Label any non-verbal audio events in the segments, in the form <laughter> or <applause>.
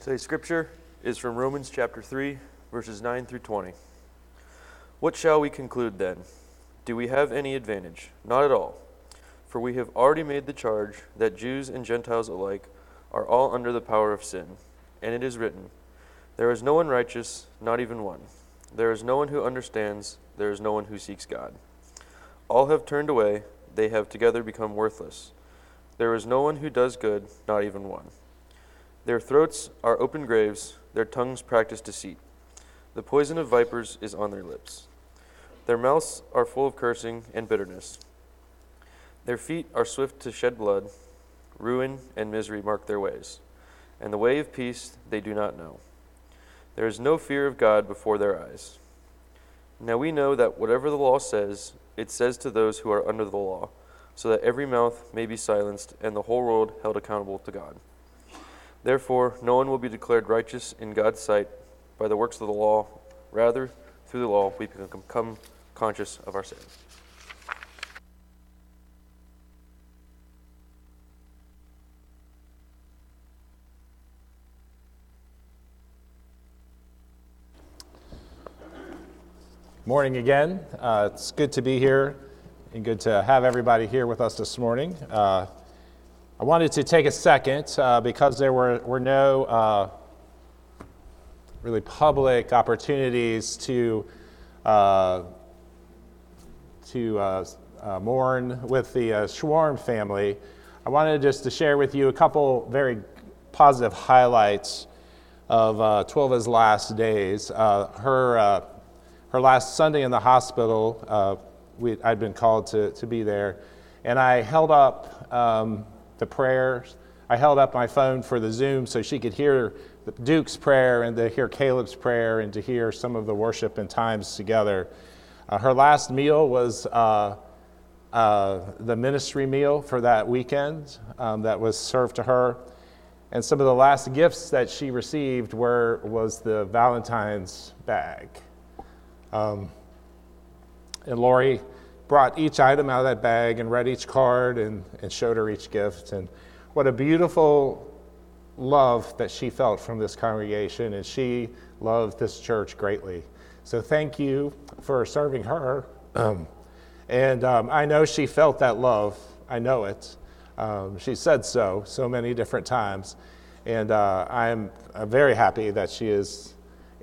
Today's scripture is from Romans chapter 3, verses 9 through 20. What shall we conclude then? Do we have any advantage? Not at all. For we have already made the charge that Jews and Gentiles alike are all under the power of sin. And it is written, There is no one righteous, not even one. There is no one who understands, there is no one who seeks God. All have turned away, they have together become worthless. There is no one who does good, not even one. Their throats are open graves, their tongues practice deceit. The poison of vipers is on their lips. Their mouths are full of cursing and bitterness. Their feet are swift to shed blood. Ruin and misery mark their ways, and the way of peace they do not know. There is no fear of God before their eyes. Now we know that whatever the law says, it says to those who are under the law, so that every mouth may be silenced and the whole world held accountable to God. Therefore, no one will be declared righteous in God's sight by the works of the law. Rather, through the law, we become conscious of our sin. Morning again. Uh, it's good to be here and good to have everybody here with us this morning. Uh, I wanted to take a second uh, because there were, were no uh, really public opportunities to, uh, to uh, uh, mourn with the uh, Schwarm family. I wanted just to share with you a couple very positive highlights of uh, Twilva's last days. her, her last Sunday in the hospital, we, I'd been called to, to be there, and I held up. Um, the prayers. I held up my phone for the Zoom so she could hear Duke's prayer and to hear Caleb's prayer and to hear some of the worship and times together. Uh, her last meal was uh, uh, the ministry meal for that weekend um, that was served to her. And some of the last gifts that she received were, was the Valentine's bag. Um, and Lori brought each item out of that bag and read each card and, and showed her each gift. And what a beautiful love that she felt from this congregation, and she loved this church greatly. So thank you for serving her. Um, and um, I know she felt that love. I know it. Um, she said so so many different times. And uh, I'm, I'm, very happy that she has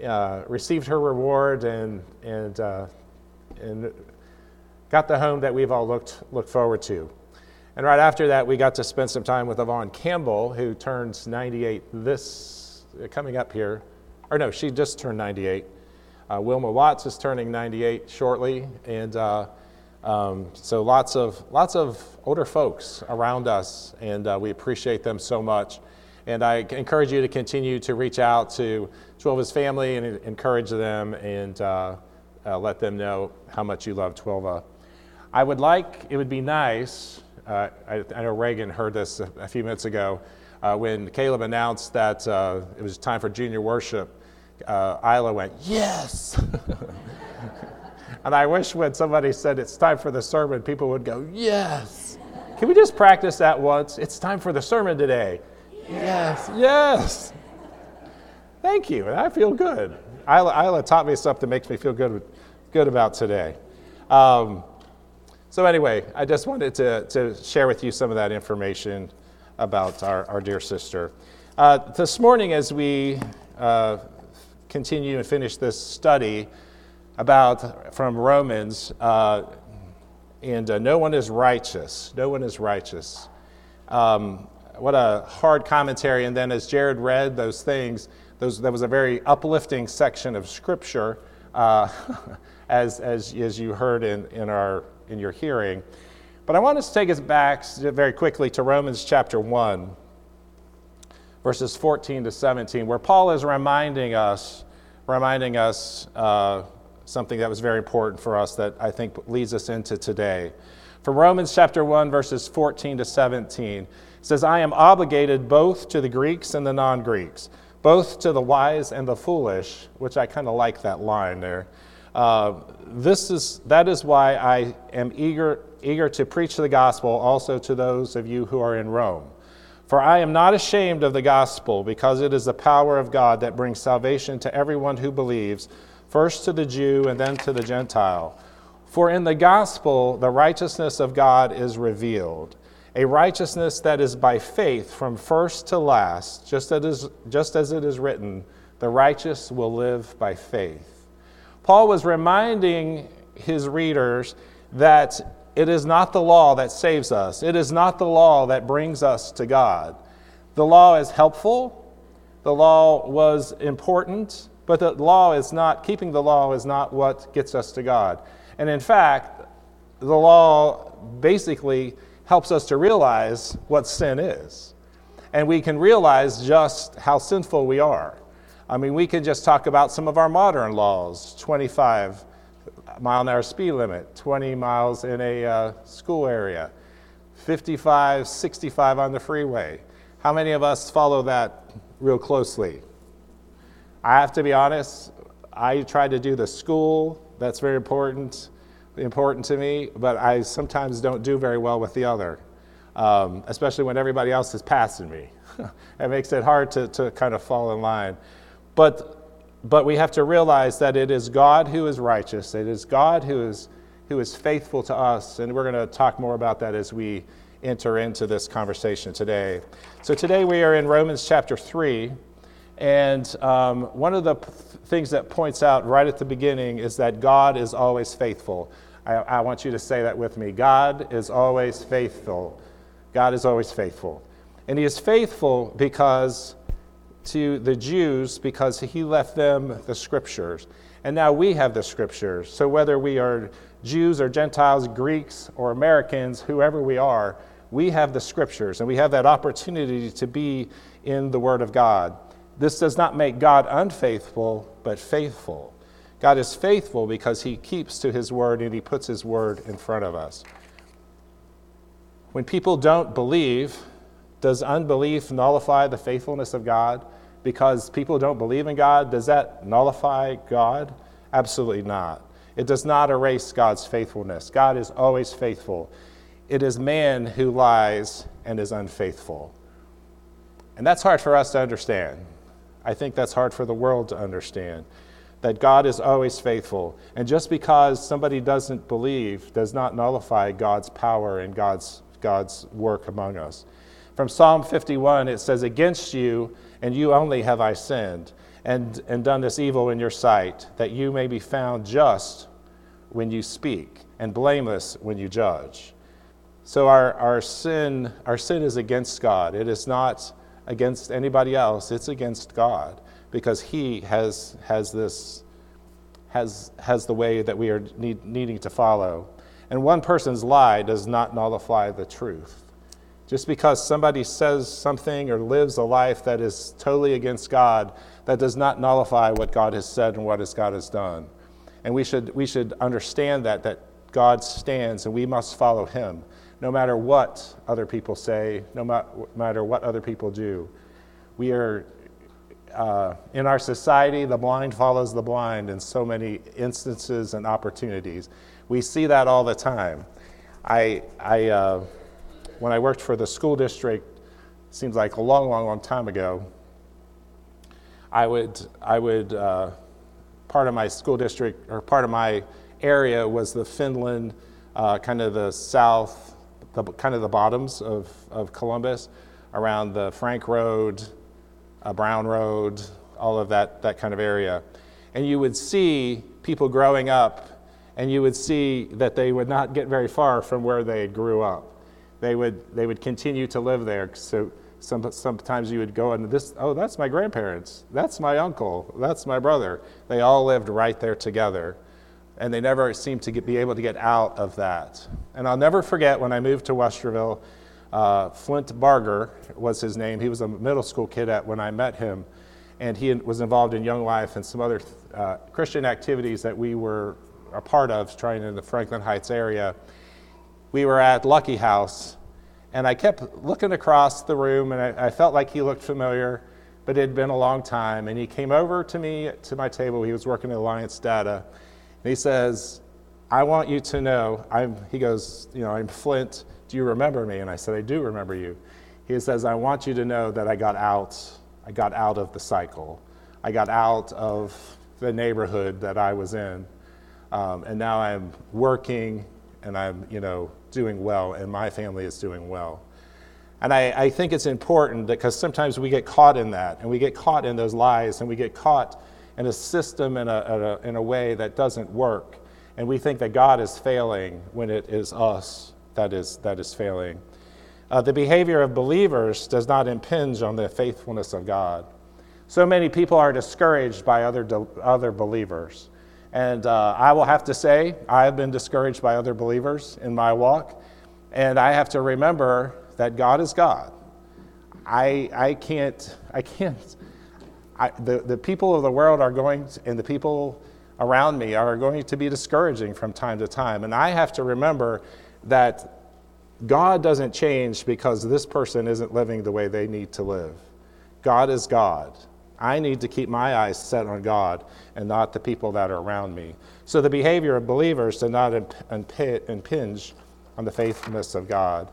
uh, received her reward and, and, uh, and got the home that we've all looked, looked forward to. And right after that, we got to spend some time with Yvonne Campbell, who turns 98 this, coming up here. Or no, she just turned 98. Uh, Wilma Watts is turning 98 shortly. And uh, um, so lots of, lots of older folks around us, and uh, we appreciate them so much. And I encourage you to continue to reach out to Twilva's family and encourage them and uh, uh, let them know how much you love Twilva. I would like, it would be nice, uh, I, I, know Reagan heard this a, a few minutes ago, uh, when Caleb announced that uh, it was time for junior worship, uh, Isla went, Yes! <laughs> and I wish when somebody said it's time for the sermon, people would go, Yes! Can we just practice that once? It's time for the sermon today. Yes, yes. Thank you. I feel good. Isla, Isla taught me something that makes me feel good, good about today. Um, so, anyway, I just wanted to, to share with you some of that information about our, our dear sister. Uh, this morning, as we uh, continue and finish this study about from Romans, uh, and uh, no one is righteous. No one is righteous. Um, what a hard commentary. And then, as Jared read those things, those, that was a very uplifting section of Scripture, uh, <laughs> as, as, as you heard in, in our in your hearing. But I want us to take us back very quickly to Romans chapter 1, verses 14 to 17, where Paul is reminding us, reminding us uh, something that was very important for us that I think leads us into today. From Romans chapter 1, verses 14 to 17, it says, I am obligated both to the Greeks and the non Greeks, both to the wise and the foolish, which I kind of like that line there. Uh, this is, that is why I am eager, eager to preach the gospel also to those of you who are in Rome. For I am not ashamed of the gospel, because it is the power of God that brings salvation to everyone who believes, first to the Jew and then to the Gentile. For in the gospel, the righteousness of God is revealed, a righteousness that is by faith from first to last, just as, just as it is written, the righteous will live by faith. Paul was reminding his readers that it is not the law that saves us, it is not the law that brings us to God. The law is helpful, the law was important, but the law is not, keeping the law is not what gets us to God. And in fact, the law basically helps us to realize what sin is. And we can realize just how sinful we are. I mean, we can just talk about some of our modern laws 25 mile an hour speed limit, 20 miles in a uh, school area, 55, 65 on the freeway. How many of us follow that real closely? I have to be honest, I try to do the school, that's very important, important to me, but I sometimes don't do very well with the other, um, especially when everybody else is passing me. <laughs> it makes it hard to, to kind of fall in line. But but we have to realize that it is God who is righteous. It is God who is, who is faithful to us. And we're going to talk more about that as we enter into this conversation today. So today we are in Romans chapter 3. And um, one of the p- things that points out right at the beginning is that God is always faithful. I, I want you to say that with me God is always faithful. God is always faithful. And He is faithful because to the Jews because he left them the scriptures. And now we have the scriptures. So whether we are Jews or Gentiles, Greeks or Americans, whoever we are, we have the scriptures and we have that opportunity to be in the Word of God. This does not make God unfaithful, but faithful. God is faithful because he keeps to his word and he puts his word in front of us. When people don't believe, does unbelief nullify the faithfulness of God? Because people don't believe in God, does that nullify God? Absolutely not. It does not erase God's faithfulness. God is always faithful. It is man who lies and is unfaithful. And that's hard for us to understand. I think that's hard for the world to understand that God is always faithful. And just because somebody doesn't believe does not nullify God's power and God's, God's work among us. From Psalm 51, it says, Against you and you only have I sinned, and, and done this evil in your sight, that you may be found just when you speak, and blameless when you judge. So our, our sin, our sin is against God. It is not against anybody else, it's against God, because He has, has this has, has the way that we are need, needing to follow. And one person's lie does not nullify the truth. Just because somebody says something or lives a life that is totally against God, that does not nullify what God has said and what God has done. And we should, we should understand that, that God stands and we must follow him, no matter what other people say, no matter what other people do. We are, uh, in our society, the blind follows the blind in so many instances and opportunities. We see that all the time. I, I, uh, when I worked for the school district, seems like a long, long, long time ago, I would, I would, uh, part of my school district or part of my area was the Finland, uh, kind of the south, the, kind of the bottoms of, of Columbus, around the Frank Road, uh, Brown Road, all of that, that kind of area. And you would see people growing up, and you would see that they would not get very far from where they grew up they would, they would continue to live there. So some, sometimes you would go and this, oh, that's my grandparents, that's my uncle, that's my brother. They all lived right there together. And they never seemed to get, be able to get out of that. And I'll never forget when I moved to Westerville, uh, Flint Barger was his name. He was a middle school kid at when I met him. And he was involved in Young Life and some other uh, Christian activities that we were a part of, trying in the Franklin Heights area we were at Lucky House, and I kept looking across the room, and I, I felt like he looked familiar, but it had been a long time. And he came over to me to my table. He was working at Alliance Data, and he says, "I want you to know." I'm, he goes, "You know, I'm Flint. Do you remember me?" And I said, "I do remember you." He says, I want you to know that I got out. I got out of the cycle. I got out of the neighborhood that I was in. Um, and now I'm working and I'm, you know, doing well, and my family is doing well. And I, I think it's important because sometimes we get caught in that, and we get caught in those lies, and we get caught in a system in a, in a, way that doesn't work. And we think that God is failing when it is us that is, that is failing. Uh, the behavior of believers does not impinge on the faithfulness of God. So many people are discouraged by other, other believers. And uh, I will have to say, I have been discouraged by other believers in my walk. And I have to remember that God is God. I, I can't, I can't, I, the, the people of the world are going, to, and the people around me are going to be discouraging from time to time. And I have to remember that God doesn't change because this person isn't living the way they need to live. God is God. I need to keep my eyes set on God and not the people that are around me. So the behavior of believers does not impinge on the faithfulness of God.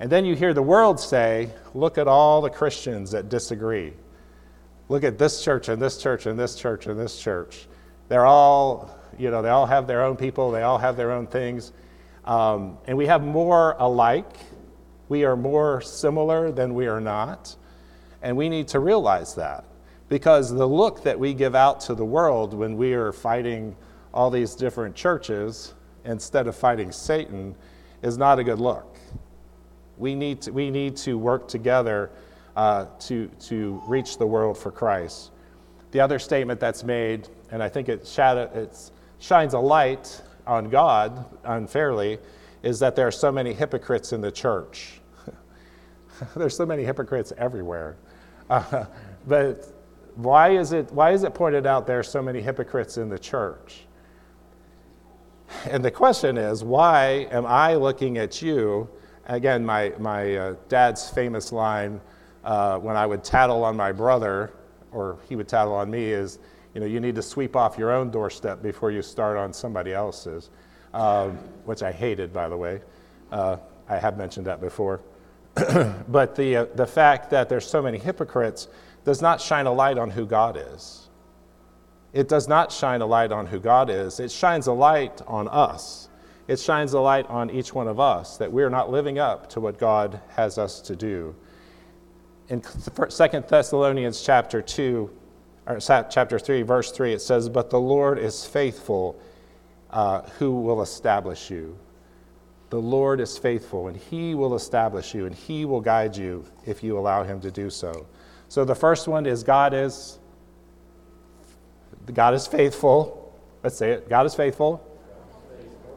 And then you hear the world say, look at all the Christians that disagree. Look at this church and this church and this church and this church. They're all, you know, they all have their own people, they all have their own things. Um, and we have more alike. We are more similar than we are not. And we need to realize that because the look that we give out to the world when we are fighting all these different churches instead of fighting Satan is not a good look. We need to, we need to work together uh, to, to reach the world for Christ. The other statement that's made, and I think it, shadow, shines a light on God unfairly, is that there are so many hypocrites in the church. <laughs> There's so many hypocrites everywhere. Uh, <laughs> but why is, it, why is it pointed out there are so many hypocrites in the church? And the question is, why am I looking at you? Again, my, my uh, dad's famous line uh, when I would tattle on my brother, or he would tattle on me, is, you know, you need to sweep off your own doorstep before you start on somebody else's, um, which I hated, by the way. Uh, I have mentioned that before. <clears throat> but the, uh, the fact that there's so many hypocrites does not shine a light on who God is. It does not shine a light on who God is. It shines a light on us. It shines a light on each one of us that we're not living up to what God has us to do. In 2 Thessalonians chapter 2, or chapter 3, verse 3, it says, But the Lord is faithful, uh, who will establish you. The Lord is faithful, and He will establish you, and He will guide you if you allow Him to do so. So the first one is God is God is faithful. Let's say it. God is faithful.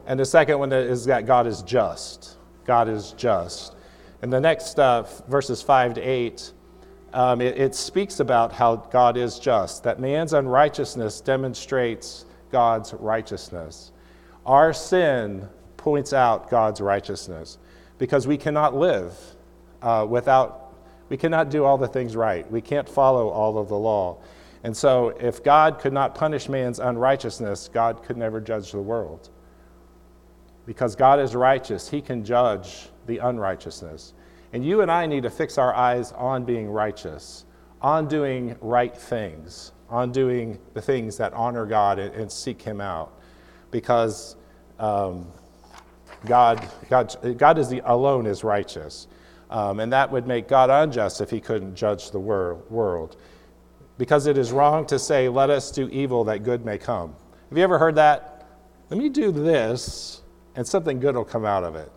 And the second one is that God is just. God is just. And the next uh, verses 5 to 8, um, it, it speaks about how God is just, that man's unrighteousness demonstrates God's righteousness. Our sin points out God's righteousness because we cannot live uh, without, we cannot do all the things right. We can't follow all of the law. And so, if God could not punish man's unrighteousness, God could never judge the world. Because God is righteous, He can judge the unrighteousness. And you and I need to fix our eyes on being righteous, on doing right things, on doing the things that honor God and, and seek Him out. Because um, God, God, God is the, alone is righteous. Um, and that would make God unjust if he couldn't judge the wor- world. Because it is wrong to say, let us do evil that good may come. Have you ever heard that? Let me do this, and something good will come out of it.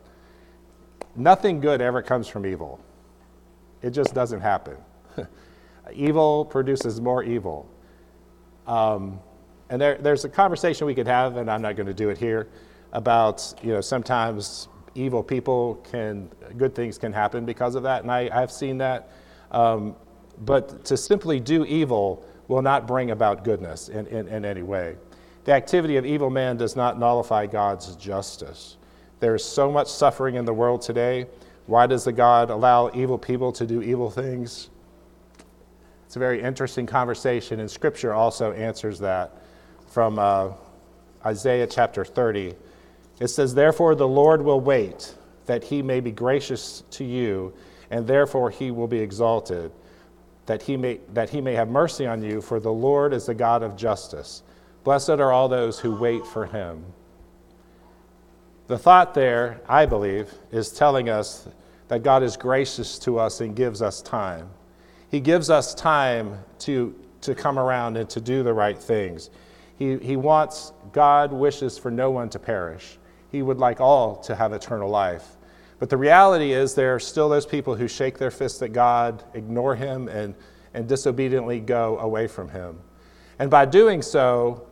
Nothing good ever comes from evil, it just doesn't happen. <laughs> evil produces more evil. Um, and there, there's a conversation we could have, and I'm not going to do it here about you know sometimes evil people can good things can happen because of that, and I, I've seen that. Um, but to simply do evil will not bring about goodness in, in, in any way. The activity of evil man does not nullify God's justice. There is so much suffering in the world today. Why does the God allow evil people to do evil things? It's a very interesting conversation, and Scripture also answers that from uh, Isaiah chapter 30. It says, Therefore the Lord will wait, that he may be gracious to you, and therefore he will be exalted, that he may, that he may have mercy on you, for the Lord is the God of justice. Blessed are all those who wait for him. The thought there, I believe, is telling us that God is gracious to us and gives us time. He gives us time to, to come around and to do the right things. He, he wants, God wishes for no one to perish. He would like all to have eternal life. But the reality is, there are still those people who shake their fists at God, ignore Him, and, and disobediently go away from Him. And by doing so,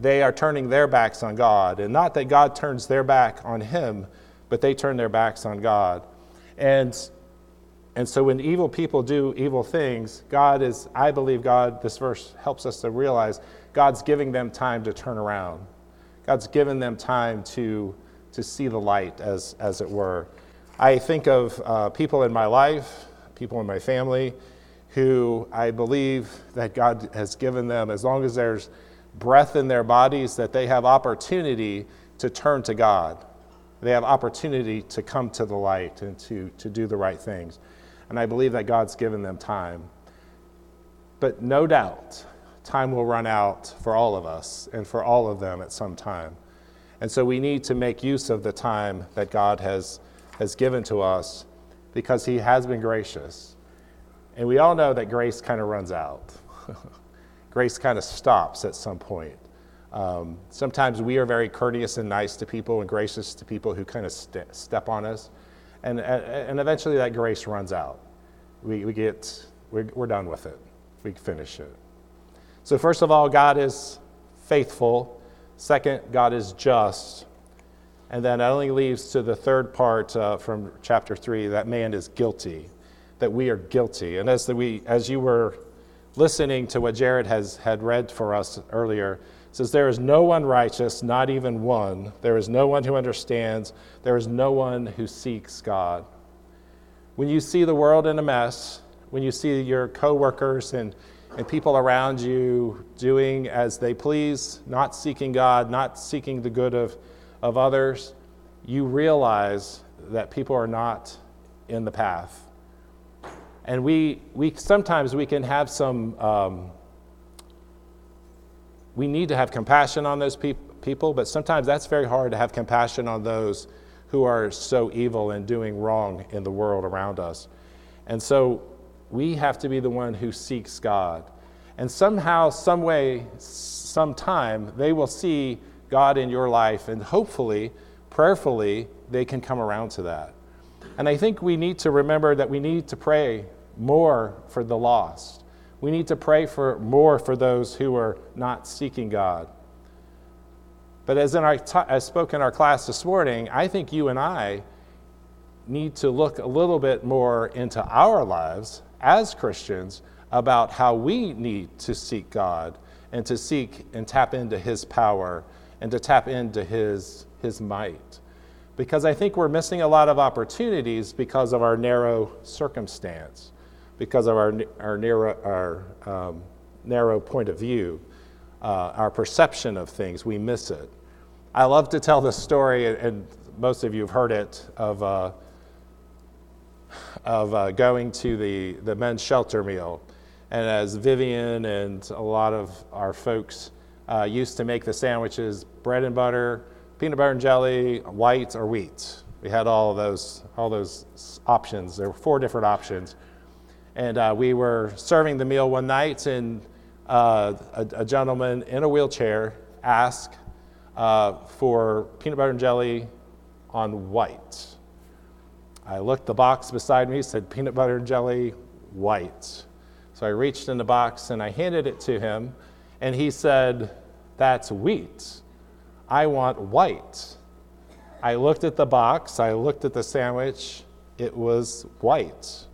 they are turning their backs on God. And not that God turns their back on Him, but they turn their backs on God. And, and so when evil people do evil things, God is, I believe God, this verse helps us to realize God's giving them time to turn around. God's given them time to, to see the light, as, as it were. I think of uh, people in my life, people in my family, who I believe that God has given them, as long as there's breath in their bodies, that they have opportunity to turn to God. They have opportunity to come to the light and to, to do the right things. And I believe that God's given them time. But no doubt, time will run out for all of us and for all of them at some time. And so we need to make use of the time that God has has given to us because he has been gracious. And we all know that grace kind of runs out. <laughs> grace kind of stops at some point. Um, sometimes we are very courteous and nice to people and gracious to people who kind of st- step on us. And, and eventually that grace runs out. We, we get, we're, we're done with it. We finish it. So, first of all, God is faithful. Second, God is just. And then it only leaves to the third part uh, from chapter 3 that man is guilty, that we are guilty. And as, the, we, as you were listening to what Jared has, had read for us earlier, says, There is no one righteous, not even one. There is no one who understands. There is no one who seeks God. When you see the world in a mess, when you see your coworkers and, and people around you doing as they please, not seeking God, not seeking the good of of others, you realize that people are not in the path. And we, we sometimes we can have some, um, we need to have compassion on those pe- people, but sometimes that's very hard to have compassion on those who are so evil and doing wrong in the world around us. And so we have to be the one who seeks God. And somehow, some way, sometime, they will see God in your life, and hopefully, prayerfully, they can come around to that. And I think we need to remember that we need to pray more for the lost. We need to pray for more for those who are not seeking God. But as in our t- as spoke in our class this morning, I think you and I need to look a little bit more into our lives as Christians about how we need to seek God and to seek and tap into His power and to tap into his, his might. Because I think we're missing a lot of opportunities because of our narrow circumstance, because of our, our, narrow, our um, narrow point of view, uh, our perception of things. We miss it. I love to tell this story, and most of you have heard it, of, uh, of uh, going to the, the men's shelter meal. And as Vivian and a lot of our folks uh, used to make the sandwiches bread and butter, peanut butter and jelly, white or wheat. We had all those, all those options. There were four different options. And uh, we were serving the meal one night, and uh, a, a, gentleman in a wheelchair asked uh, for peanut butter and jelly on white. I looked the box beside me, said peanut butter and jelly, white. So I reached in the box and I handed it to him. And he said, That's wheat. I want white. I looked at the box, I looked at the sandwich, it was white.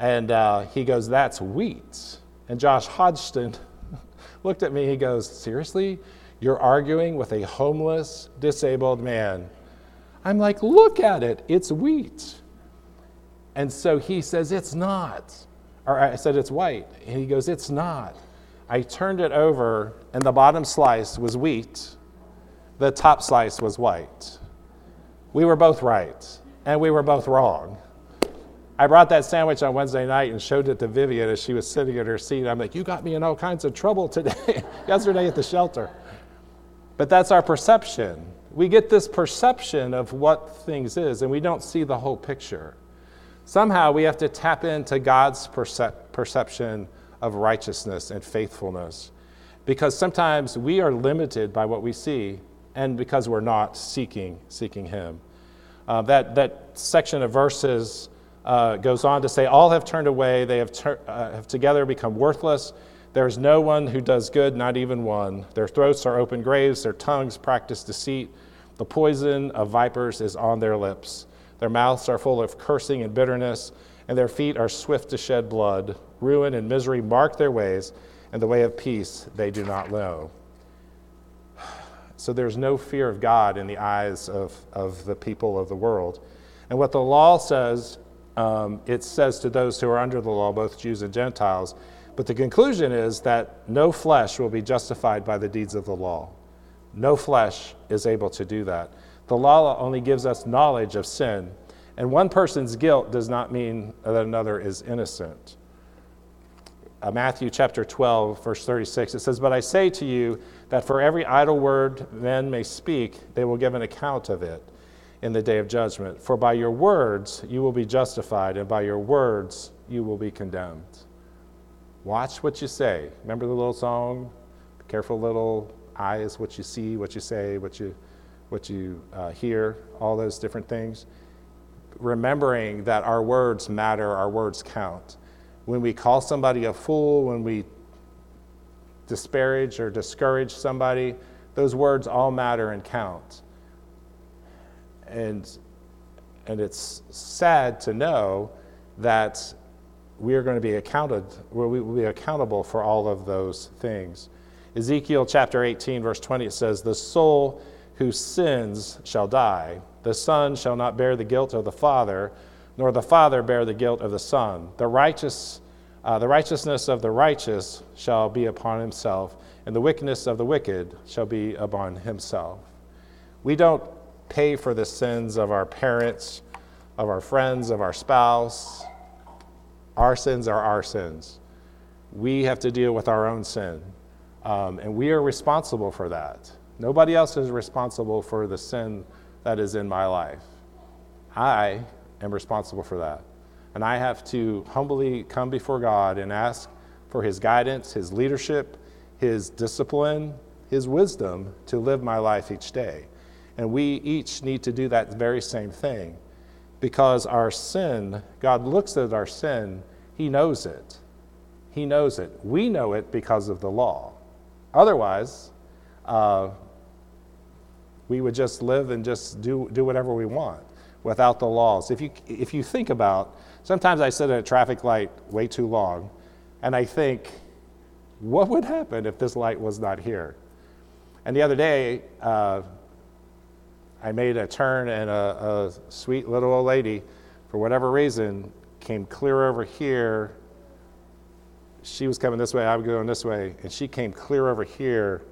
And uh, he goes, That's wheat. And Josh Hodgson <laughs> looked at me, he goes, Seriously? You're arguing with a homeless, disabled man. I'm like, Look at it, it's wheat. And so he says, It's not. Or I said, It's white. And he goes, It's not. I turned it over, and the bottom slice was wheat, the top slice was white. We were both right, and we were both wrong. I brought that sandwich on Wednesday night and showed it to Vivian as she was sitting at her seat. I'm like, You got me in all kinds of trouble today, <laughs> yesterday at the shelter. But that's our perception. We get this perception of what things is, and we don't see the whole picture. Somehow we have to tap into God's percep- perception of righteousness and faithfulness because sometimes we are limited by what we see and because we're not seeking seeking him. Uh, that, that section of verses uh, goes on to say all have turned away. They have, ter- uh, have together become worthless. There is no one who does good not even one. Their throats are open graves. Their tongues practice deceit the poison of vipers is on their lips their mouths are full of cursing and bitterness and their feet are swift to shed blood ruin and misery mark their ways and the way of peace they do not know. <sighs> So there's no fear of God in the eyes of, of the people of the world. And what the law says, um, it says to those who are under the law, both Jews and Gentiles. But the conclusion is that no flesh will be justified by the deeds of the law. No flesh is able to do that. The law only gives us knowledge of sin, and one person's guilt does not mean that another is innocent uh, Matthew chapter 12, verse 36, it says, But I say to you that for every idle word men may speak, they will give an account of it in the day of judgment. For by your words you will be justified, and by your words you will be condemned. Watch what you say. Remember the little song? Be careful, little eyes, what you see, what you say, what you, what you uh, hear, all those different things. Remembering that our words matter, our words count when we call somebody a fool, when we disparage or discourage somebody, those words all matter and count. And, and it's sad to know that we are going to be accounted, we will be accountable for all of those things. Ezekiel chapter 18, verse 20, it says, The soul who sins shall die. The son shall not bear the guilt of the father, nor the Father bear the guilt of the Son. The righteous, uh, the righteousness of the righteous shall be upon himself, and the wickedness of the wicked shall be upon himself. We don't pay for the sins of our parents, of our friends, of our spouse. Our sins are our sins. We have to deal with our own sin, um, and we are responsible for that. Nobody else is responsible for the sin that is in my life. I am responsible for that. And I have to humbly come before God and ask for His guidance, His leadership, His discipline, His wisdom to live my life each day. And we each need to do that very same thing because our sin, God looks at our sin, He knows it. He knows it. We know it because of the law. Otherwise, uh, we would just live and just do, do whatever we want without the laws. If you, if you think about, sometimes I sit at a traffic light way too long, and I think, what would happen if this light was not here? And the other day, uh, I made a turn, and a, a sweet little old lady, for whatever reason, came clear over here. She was coming this way, I was going this way, and she came clear over here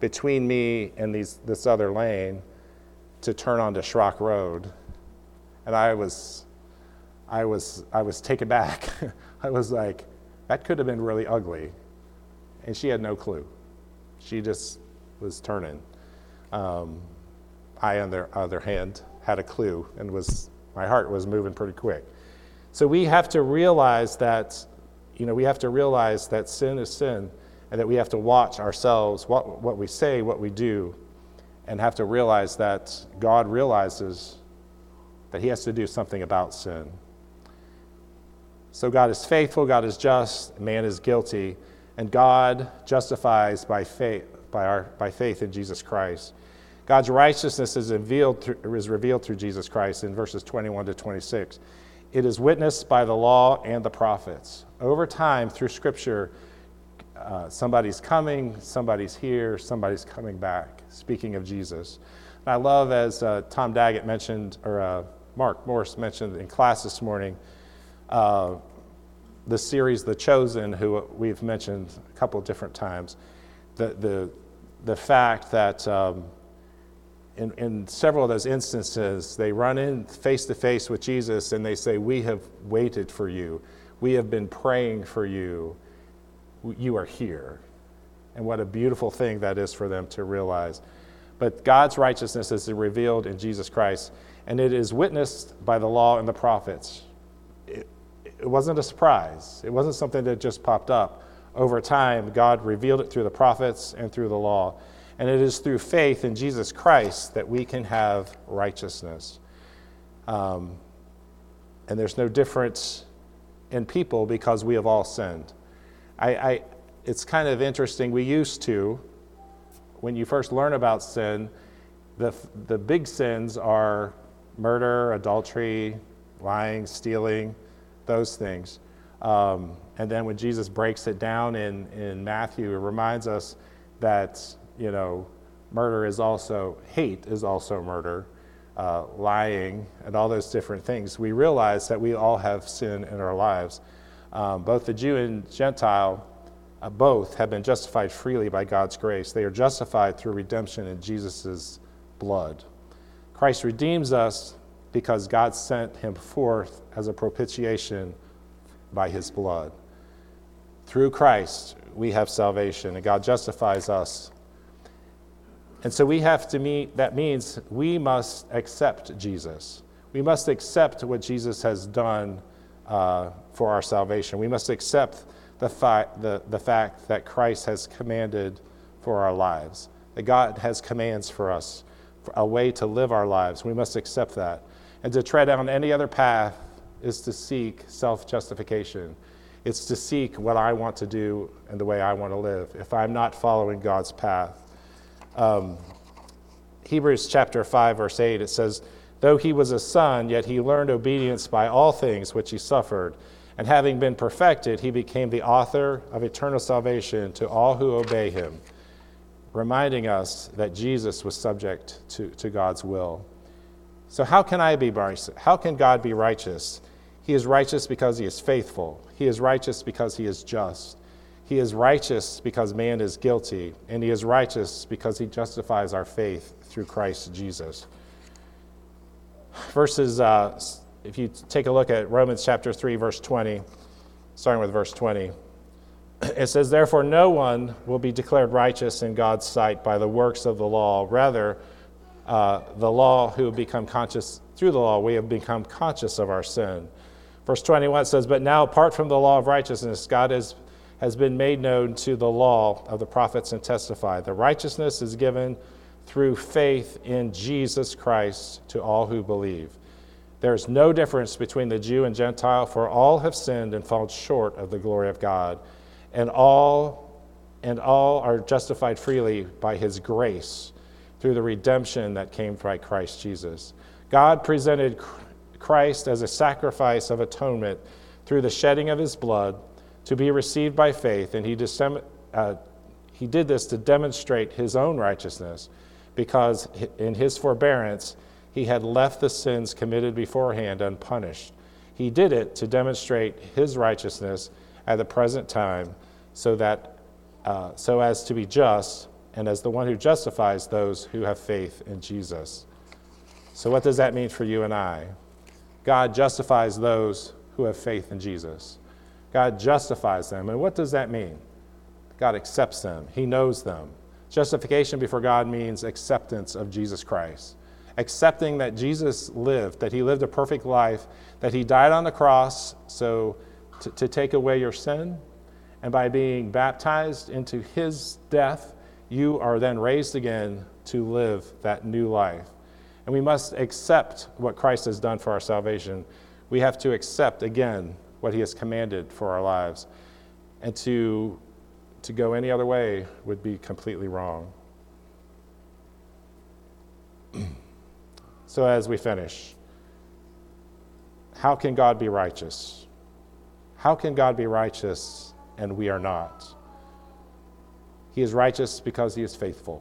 between me and these, this other lane to turn onto Schrock Road and I was, I was, I was taken back. <laughs> I was like, that could have been really ugly. And she had no clue. She just was turning. Um, I, on the other hand, had a clue and was, my heart was moving pretty quick. So we have to realize that, you know, we have to realize that sin is sin and that we have to watch ourselves, what, what we say, what we do, and have to realize that God realizes that he has to do something about sin. So God is faithful, God is just, man is guilty, and God justifies by faith, by, our, by faith in Jesus Christ. God's righteousness is revealed, through, is revealed through Jesus Christ in verses 21 to 26. It is witnessed by the law and the prophets. Over time, through Scripture, uh, somebody's coming, somebody's here, somebody's coming back, speaking of Jesus. And I love, as uh, Tom Daggett mentioned, or uh, Mark Morris mentioned in class this morning, uh, the series The Chosen, who we've mentioned a couple different times. The, the, the fact that um, in, in several of those instances, they run in face to face with Jesus and they say, We have waited for you. We have been praying for you. You are here. And what a beautiful thing that is for them to realize. But God's righteousness is revealed in Jesus Christ, and it is witnessed by the law and the prophets. It, it wasn't a surprise, it wasn't something that just popped up. Over time, God revealed it through the prophets and through the law. And it is through faith in Jesus Christ that we can have righteousness. Um, and there's no difference in people because we have all sinned. I, I, it's kind of interesting. We used to, when you first learn about sin, the, the big sins are murder, adultery, lying, stealing, those things. Um, and then when Jesus breaks it down in, in Matthew, it reminds us that you know, murder is also, hate is also murder, uh, lying, and all those different things, we realize that we all have sin in our lives. Um, both the Jew and Gentile, uh, both have been justified freely by God's grace. They are justified through redemption in Jesus' blood. Christ redeems us because God sent him forth as a propitiation by his blood. Through Christ, we have salvation, and God justifies us and so we have to meet, that means we must accept Jesus. We must accept what Jesus has done uh, for our salvation. We must accept the, fi- the, the fact that Christ has commanded for our lives, that God has commands for us, for a way to live our lives. We must accept that. And to tread down any other path is to seek self justification. It's to seek what I want to do and the way I want to live if I'm not following God's path. Um, Hebrews chapter 5, verse 8, it says, Though he was a son, yet he learned obedience by all things which he suffered. And having been perfected, he became the author of eternal salvation to all who obey him, reminding us that Jesus was subject to, to God's will. So, how can I be righteous? How can God be righteous? He is righteous because he is faithful, he is righteous because he is just. He is righteous because man is guilty, and he is righteous because he justifies our faith through Christ Jesus. Verses, uh, if you take a look at Romans chapter 3, verse 20, starting with verse 20, <clears throat> it says, Therefore, no one will be declared righteous in God's sight by the works of the law. Rather, uh, the law who have become conscious, through the law, we have become conscious of our sin. Verse 21 says, But now, apart from the law of righteousness, God has has been made known to the law of the prophets and testify. The righteousness is given through faith in Jesus Christ to all who believe. There is no difference between the Jew and Gentile, for all have sinned and fallen short of the glory of God, and all and all are justified freely by his grace through the redemption that came by Christ Jesus. God presented Christ as a sacrifice of atonement through the shedding of his blood to be received by faith, and he, disem- uh, he did this to demonstrate his own righteousness, because in his forbearance he had left the sins committed beforehand unpunished. He did it to demonstrate his righteousness at the present time, so that uh, so as to be just and as the one who justifies those who have faith in Jesus. So, what does that mean for you and I? God justifies those who have faith in Jesus. God justifies them. And what does that mean? God accepts them, He knows them. Justification before God means acceptance of Jesus Christ. Accepting that Jesus lived, that He lived a perfect life, that He died on the cross so to, to take away your sin. And by being baptized into His death, you are then raised again to live that new life. And we must accept what Christ has done for our salvation. We have to accept again what He has commanded for our lives. And to, to go any other way would be completely wrong. <clears throat> so, as we finish, how can God be righteous? How can God be righteous and we are not? He is righteous because he is faithful.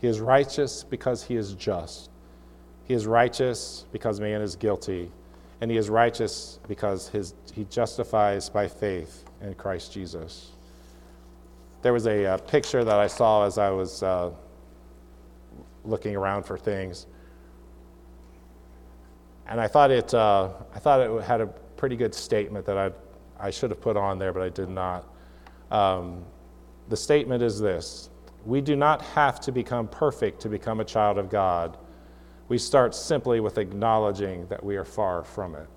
He is righteous because he is just. He is righteous because man is guilty and he is righteous because his, he justifies by faith in Christ Jesus. There was a, a uh, picture that I saw as I was uh, looking around for things. And I thought it, uh, I thought it had a pretty good statement that I, I should have put on there, but I did not. Um, the statement is this We do not have to become perfect to become a child of God. We start simply with acknowledging that we are far from it.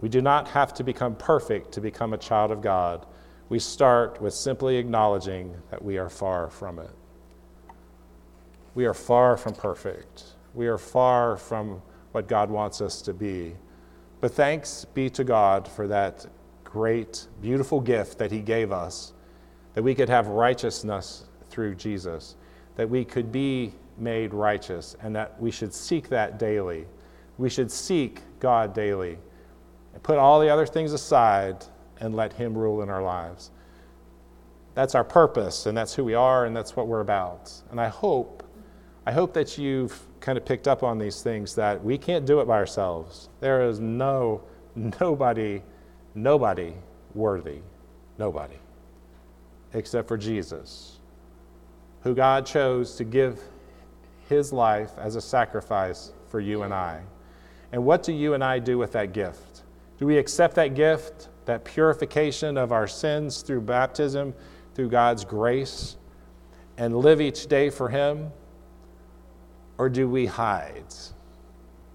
We do not have to become perfect to become a child of God. We start with simply acknowledging that we are far from it. We are far from perfect. We are far from what God wants us to be. But thanks be to God for that great, beautiful gift that He gave us, that we could have righteousness through Jesus, that we could be made righteous, and that we should seek that daily. We should seek God daily and put all the other things aside and let Him rule in our lives. That's our purpose, and that's who we are, and that's what we're about. And I hope, I hope that you've kind of picked up on these things that we can't do it by ourselves. There is no, nobody, nobody worthy, nobody, except for Jesus, who God chose to give his life as a sacrifice for you and I. And what do you and I do with that gift? Do we accept that gift, that purification of our sins through baptism, through God's grace, and live each day for Him? Or do we hide?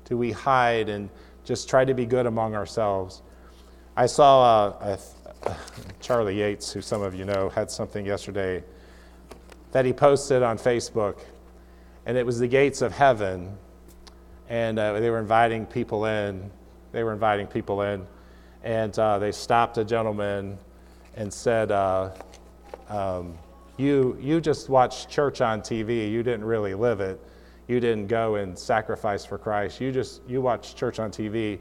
Do we hide and just try to be good among ourselves? I saw a, a, <laughs> Charlie Yates, who some of you know, had something yesterday that he posted on Facebook, and it was the gates of heaven, and uh, they were inviting people in. They were inviting people in, and uh, they stopped a gentleman and said, uh, um, you, you just watched church on TV. You didn't really live it. You didn't go and sacrifice for Christ. You just you watch church on TV,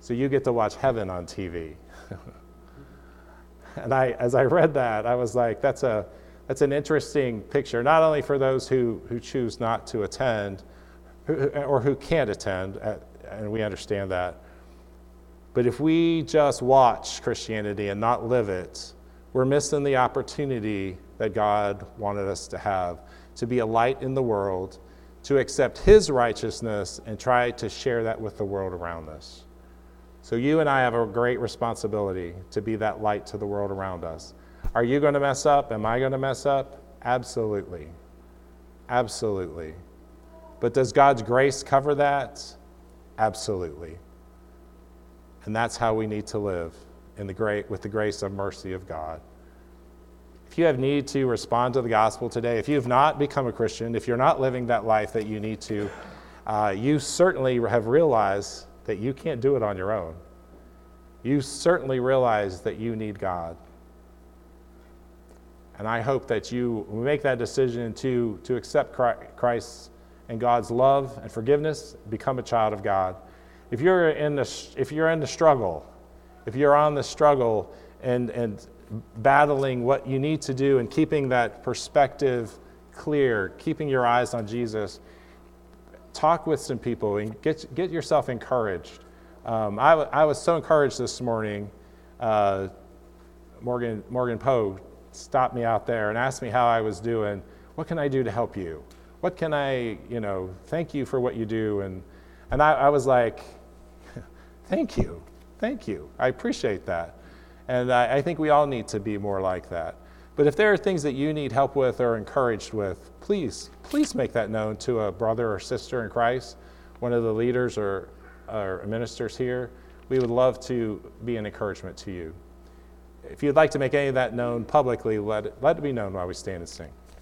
so you get to watch heaven on TV. <laughs> and I, as I read that, I was like, that's a that's an interesting picture, not only for those who, who choose not to attend or who can't attend, uh, and we understand that. But if we just watch Christianity and not live it, we're missing the opportunity that God wanted us to have to be a light in the world, to accept His righteousness, and try to share that with the world around us. So, you and I have a great responsibility to be that light to the world around us. Are you going to mess up? Am I going to mess up? Absolutely. Absolutely. But does God's grace cover that? Absolutely. And that's how we need to live in the great, with the grace and mercy of God. If you have need to respond to the gospel today, if you have not become a Christian, if you're not living that life that you need to, uh, you certainly have realized that you can't do it on your own. You certainly realize that you need God. And I hope that you make that decision to, to accept Christ and God's love and forgiveness, become a child of God. If you're in the, if you're in the struggle, if you're on the struggle and, and battling what you need to do and keeping that perspective clear, keeping your eyes on Jesus, talk with some people and get, get yourself encouraged. Um, I, was so encouraged this morning. Uh, Morgan, Morgan Poe stopped me out there and asked me how I was doing. What can I do to help you? What can I, you know, thank you for what you do? And, and I, I was like, <laughs> thank you, thank you. I appreciate that. And I, I think we all need to be more like that. But if there are things that you need help with or encouraged with, please, please make that known to a brother or sister in Christ, one of the leaders or, or ministers here. We would love to be an encouragement to you if you'd like to make any of that known publicly, let it, let it be known while we stand and sing.